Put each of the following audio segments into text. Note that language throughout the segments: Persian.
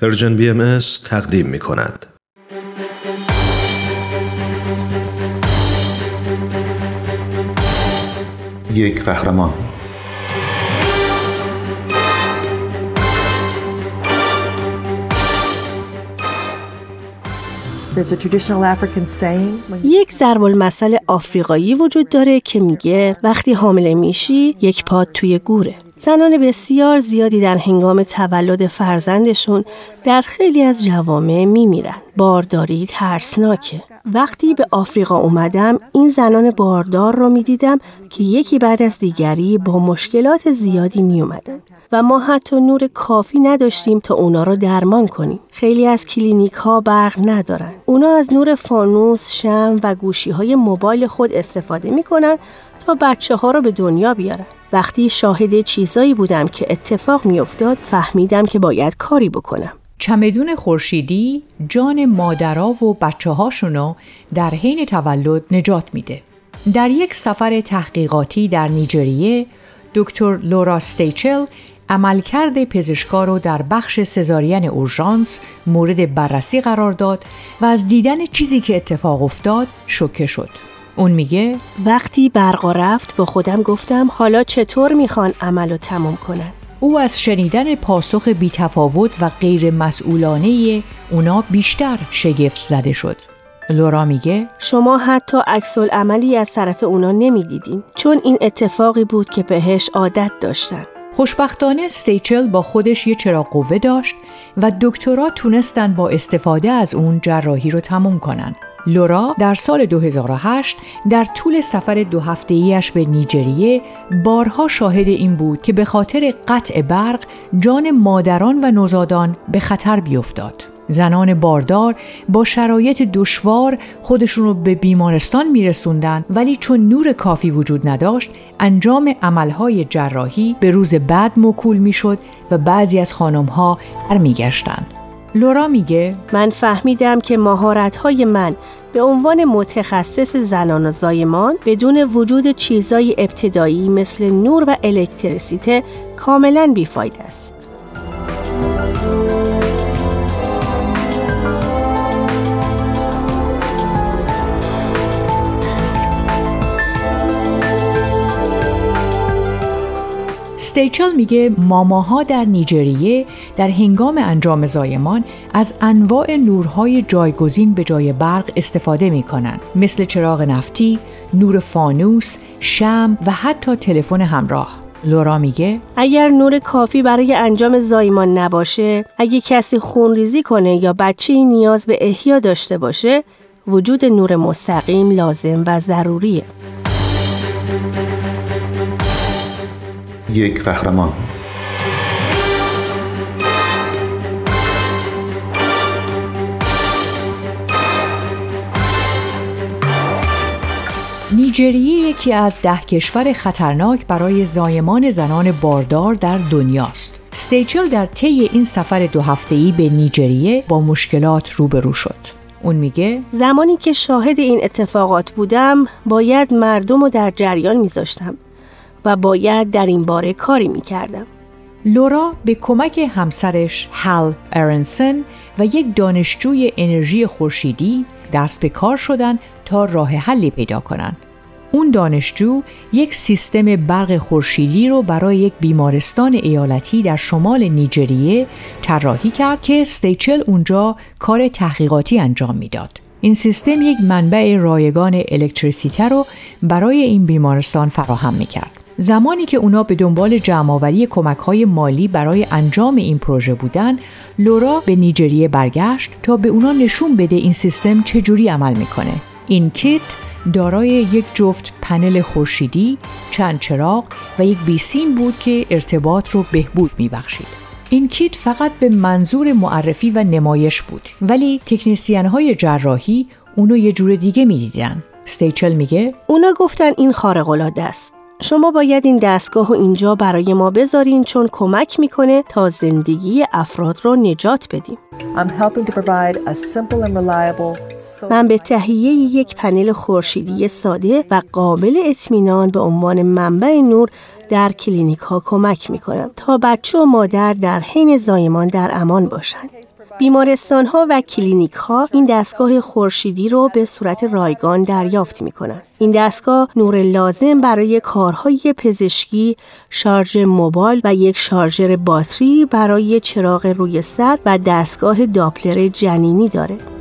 Persian BMS تقدیم می کند. یک قهرمان یک ضرب المثل آفریقایی وجود داره که میگه وقتی حامله میشی یک پات توی گوره زنان بسیار زیادی در هنگام تولد فرزندشون در خیلی از جوامع میمیرن. بارداری ترسناکه. وقتی به آفریقا اومدم این زنان باردار رو می‌دیدم که یکی بعد از دیگری با مشکلات زیادی می اومدن. و ما حتی نور کافی نداشتیم تا اونا رو درمان کنیم. خیلی از کلینیک ها برق ندارن. اونا از نور فانوس، شمع و گوشی های موبایل خود استفاده می‌کنن تا بچه ها رو به دنیا بیارن. وقتی شاهد چیزایی بودم که اتفاق میافتاد فهمیدم که باید کاری بکنم. چمدون خورشیدی جان مادرها و بچه هاشونو در حین تولد نجات میده. در یک سفر تحقیقاتی در نیجریه دکتر لورا ستیچل عملکرد پزشکا رو در بخش سزارین اورژانس مورد بررسی قرار داد و از دیدن چیزی که اتفاق افتاد شوکه شد. اون میگه وقتی برقا رفت با خودم گفتم حالا چطور می‌خوان عمل رو تموم کنن؟ او از شنیدن پاسخ بیتفاوت و غیر مسئولانه اونا بیشتر شگفت زده شد. لورا میگه شما حتی عکس عملی از طرف اونا نمی‌دیدین چون این اتفاقی بود که بهش عادت داشتن. خوشبختانه ستیچل با خودش یه چراغ قوه داشت و دکترا تونستن با استفاده از اون جراحی رو تموم کنن. لورا در سال 2008 در طول سفر دو هفته ایش به نیجریه بارها شاهد این بود که به خاطر قطع برق جان مادران و نوزادان به خطر بیفتاد. زنان باردار با شرایط دشوار خودشون رو به بیمارستان میرسوندن ولی چون نور کافی وجود نداشت انجام عملهای جراحی به روز بعد موکول می‌شد و بعضی از خانمها برمیگشتند. لورا میگه من فهمیدم که مهارت‌های من به عنوان متخصص زنان و زایمان بدون وجود چیزای ابتدایی مثل نور و الکتریسیته کاملا بیفاید است. ستیچل میگه ماماها در نیجریه در هنگام انجام زایمان از انواع نورهای جایگزین به جای برق استفاده می‌کنن مثل چراغ نفتی، نور فانوس، شم و حتی تلفن همراه. لورا میگه اگر نور کافی برای انجام زایمان نباشه، اگه کسی خونریزی کنه یا بچه نیاز به احیا داشته باشه، وجود نور مستقیم لازم و ضروریه. یک قهرمان نیجریه یکی از ده کشور خطرناک برای زایمان زنان باردار در دنیاست. ستیچل در طی این سفر دو هفته‌ای به نیجریه با مشکلات روبرو شد. اون میگه زمانی که شاهد این اتفاقات بودم باید مردم رو در جریان میذاشتم و باید در این باره کاری می کردم. لورا به کمک همسرش هال ارنسن و یک دانشجوی انرژی خورشیدی دست به کار شدن تا راه حلی پیدا کنند. اون دانشجو یک سیستم برق خورشیدی رو برای یک بیمارستان ایالتی در شمال نیجریه طراحی کرد که ستیچل اونجا کار تحقیقاتی انجام می‌داد. این سیستم یک منبع رایگان الکتریسیته رو برای این بیمارستان فراهم می‌کرد. زمانی که اونا به دنبال جمعآوری کمک های مالی برای انجام این پروژه بودن، لورا به نیجریه برگشت تا به اونا نشون بده این سیستم چجوری عمل می‌کنه. این کیت دارای یک جفت پنل خورشیدی، چند چراغ و یک بیسیم بود که ارتباط رو بهبود میبخشید. این کیت فقط به منظور معرفی و نمایش بود ولی تکنسیان های جراحی اونو یه جور دیگه می‌دیدن. ستیچل میگه اونا گفتن این خارق است. شما باید این دستگاه رو اینجا برای ما بذارین چون کمک می‌کنه تا زندگی افراد رو نجات بدیم. من به تهیه یک پنل خورشیدی ساده و قابل اطمینان به عنوان منبع نور در کلینیک ها کمک می کنم تا بچه و مادر در حین زایمان در امان باشند. بیمارستان ها و کلینیک ها این دستگاه خورشیدی رو به صورت رایگان دریافت می کنند. این دستگاه نور لازم برای کارهای پزشکی، شارژ موبایل و یک شارژر باتری برای چراغ روی سر و دستگاه داپلر جنینی داره.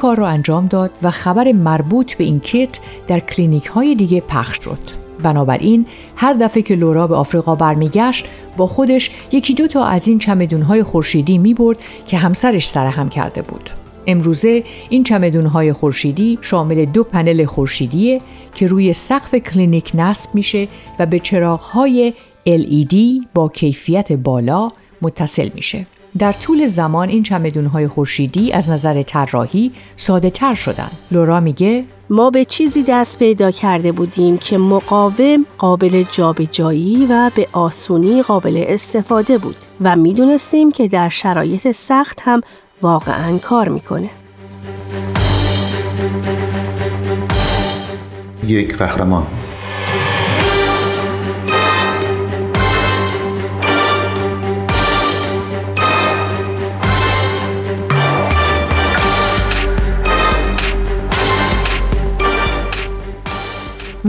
کار را انجام داد و خبر مربوط به این کیت در کلینیک های دیگه پخش شد. بنابراین هر دفعه که لورا به آفریقا برمیگشت با خودش یکی دو تا از این چمدون های خورشیدی می برد که همسرش سرهم کرده بود. امروزه این چمدون های خورشیدی شامل دو پنل خورشیدیه که روی سقف کلینیک نصب میشه و به چراغ های LED با کیفیت بالا متصل میشه. در طول زمان این چمدونهای خورشیدی از نظر طراحی ساده تر شدن. لورا میگه ما به چیزی دست پیدا کرده بودیم که مقاوم، قابل جابجایی و به آسونی قابل استفاده بود و می‌دونستیم که در شرایط سخت هم واقعا کار می‌کنه. یک قهرمان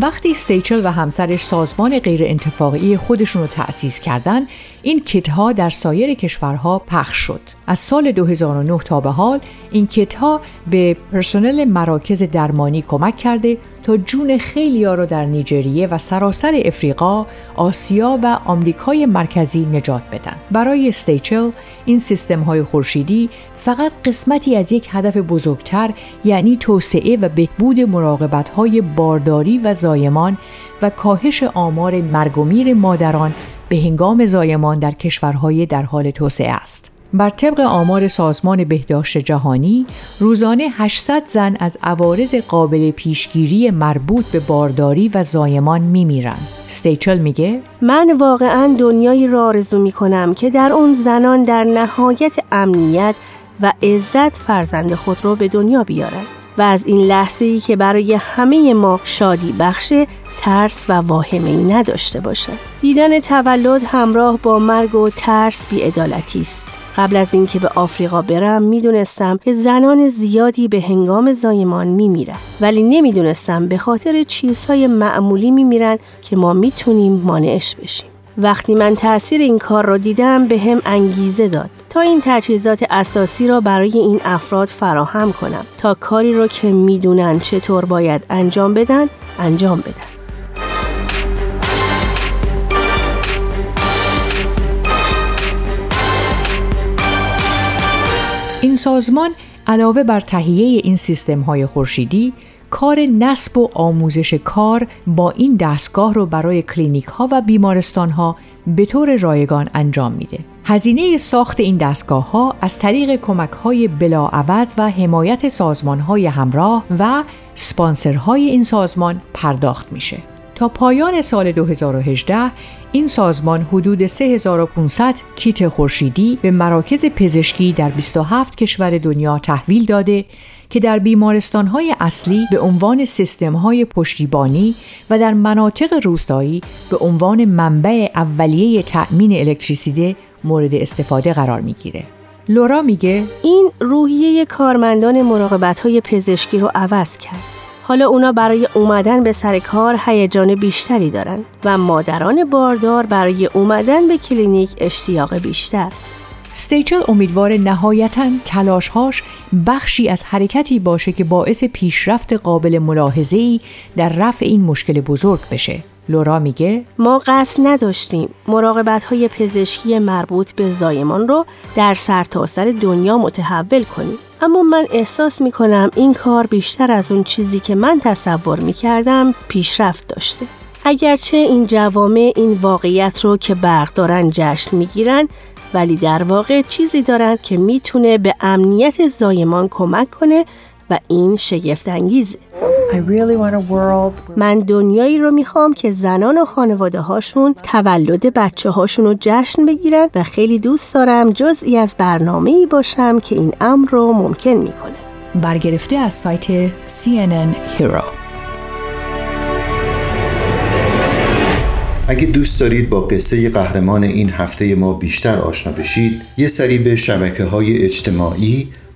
وقتی ستیچل و همسرش سازمان غیر انتفاقی خودشون رو تأسیس کردند، این کیت ها در سایر کشورها پخش شد. از سال 2009 تا به حال این ها به پرسنل مراکز درمانی کمک کرده تا جون خیلی ها رو در نیجریه و سراسر افریقا، آسیا و آمریکای مرکزی نجات بدن. برای استیچل این سیستم های خورشیدی فقط قسمتی از یک هدف بزرگتر یعنی توسعه و بهبود مراقبت های بارداری و زایمان و کاهش آمار مرگ و میر مادران به هنگام زایمان در کشورهای در حال توسعه است. بر طبق آمار سازمان بهداشت جهانی روزانه 800 زن از عوارض قابل پیشگیری مربوط به بارداری و زایمان میمیرند. ستیچل میگه من واقعا دنیایی را آرزو می کنم که در اون زنان در نهایت امنیت و عزت فرزند خود را به دنیا بیارند و از این لحظه ای که برای همه ما شادی بخشه ترس و واهمه ای نداشته باشد. دیدن تولد همراه با مرگ و ترس بیعدالتی است. قبل از اینکه به آفریقا برم می‌دونستم که زنان زیادی به هنگام زایمان میمیرن. ولی نمی‌دونستم به خاطر چیزهای معمولی میمیرن که ما می‌تونیم مانعش بشیم. وقتی من تاثیر این کار را دیدم به هم انگیزه داد تا این تجهیزات اساسی را برای این افراد فراهم کنم تا کاری را که می‌دونن چطور باید انجام بدن انجام بدن. سازمان علاوه بر تهیه این سیستم های خورشیدی کار نصب و آموزش کار با این دستگاه رو برای کلینیک ها و بیمارستان ها به طور رایگان انجام میده. هزینه ساخت این دستگاه ها از طریق کمک های بلاعوض و حمایت سازمان های همراه و سپانسرهای این سازمان پرداخت میشه. تا پایان سال 2018 این سازمان حدود 3500 کیت خورشیدی به مراکز پزشکی در 27 کشور دنیا تحویل داده که در بیمارستانهای اصلی به عنوان سیستمهای پشتیبانی و در مناطق روستایی به عنوان منبع اولیه تأمین الکتریسیته مورد استفاده قرار می‌گیره. لورا میگه این روحیه کارمندان مراقبت های پزشکی رو عوض کرد. حالا اونا برای اومدن به سر کار هیجان بیشتری دارن و مادران باردار برای اومدن به کلینیک اشتیاق بیشتر. ستیچل امیدوار نهایتا تلاشهاش بخشی از حرکتی باشه که باعث پیشرفت قابل ملاحظه‌ای در رفع این مشکل بزرگ بشه. لورا میگه ما قصد نداشتیم مراقبت های پزشکی مربوط به زایمان رو در سرتاسر سر دنیا متحول کنیم. اما من احساس می کنم این کار بیشتر از اون چیزی که من تصور می کردم پیشرفت داشته. اگرچه این جوامع این واقعیت رو که برق دارن جشن می‌گیرن ولی در واقع چیزی دارن که می‌تونه به امنیت زایمان کمک کنه و این شگفت انگیزه. من دنیایی رو می‌خوام که زنان و خانواده هاشون تولد بچه هاشون رو جشن بگیرن و خیلی دوست دارم جزئی از برنامه ای باشم که این امر رو ممکن می‌کنه. برگرفته از سایت CNN Hero اگه دوست دارید با قصه قهرمان این هفته ما بیشتر آشنا بشید یه سری به شبکه های اجتماعی